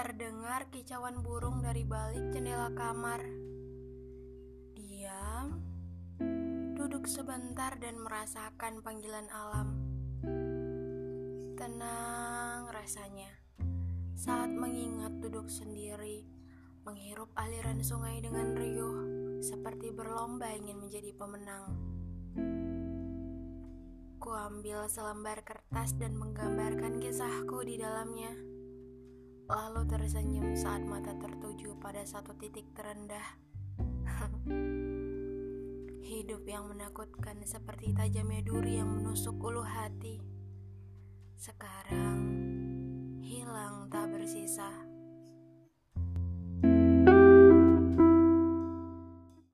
Terdengar kicauan burung dari balik jendela kamar. Diam, duduk sebentar dan merasakan panggilan alam. Tenang rasanya saat mengingat duduk sendiri, menghirup aliran sungai dengan riuh, seperti berlomba ingin menjadi pemenang. Kuambil selembar kertas dan menggambarkan kisahku di dalamnya lalu tersenyum saat mata tertuju pada satu titik terendah. Hidup yang menakutkan seperti tajamnya duri yang menusuk ulu hati. Sekarang.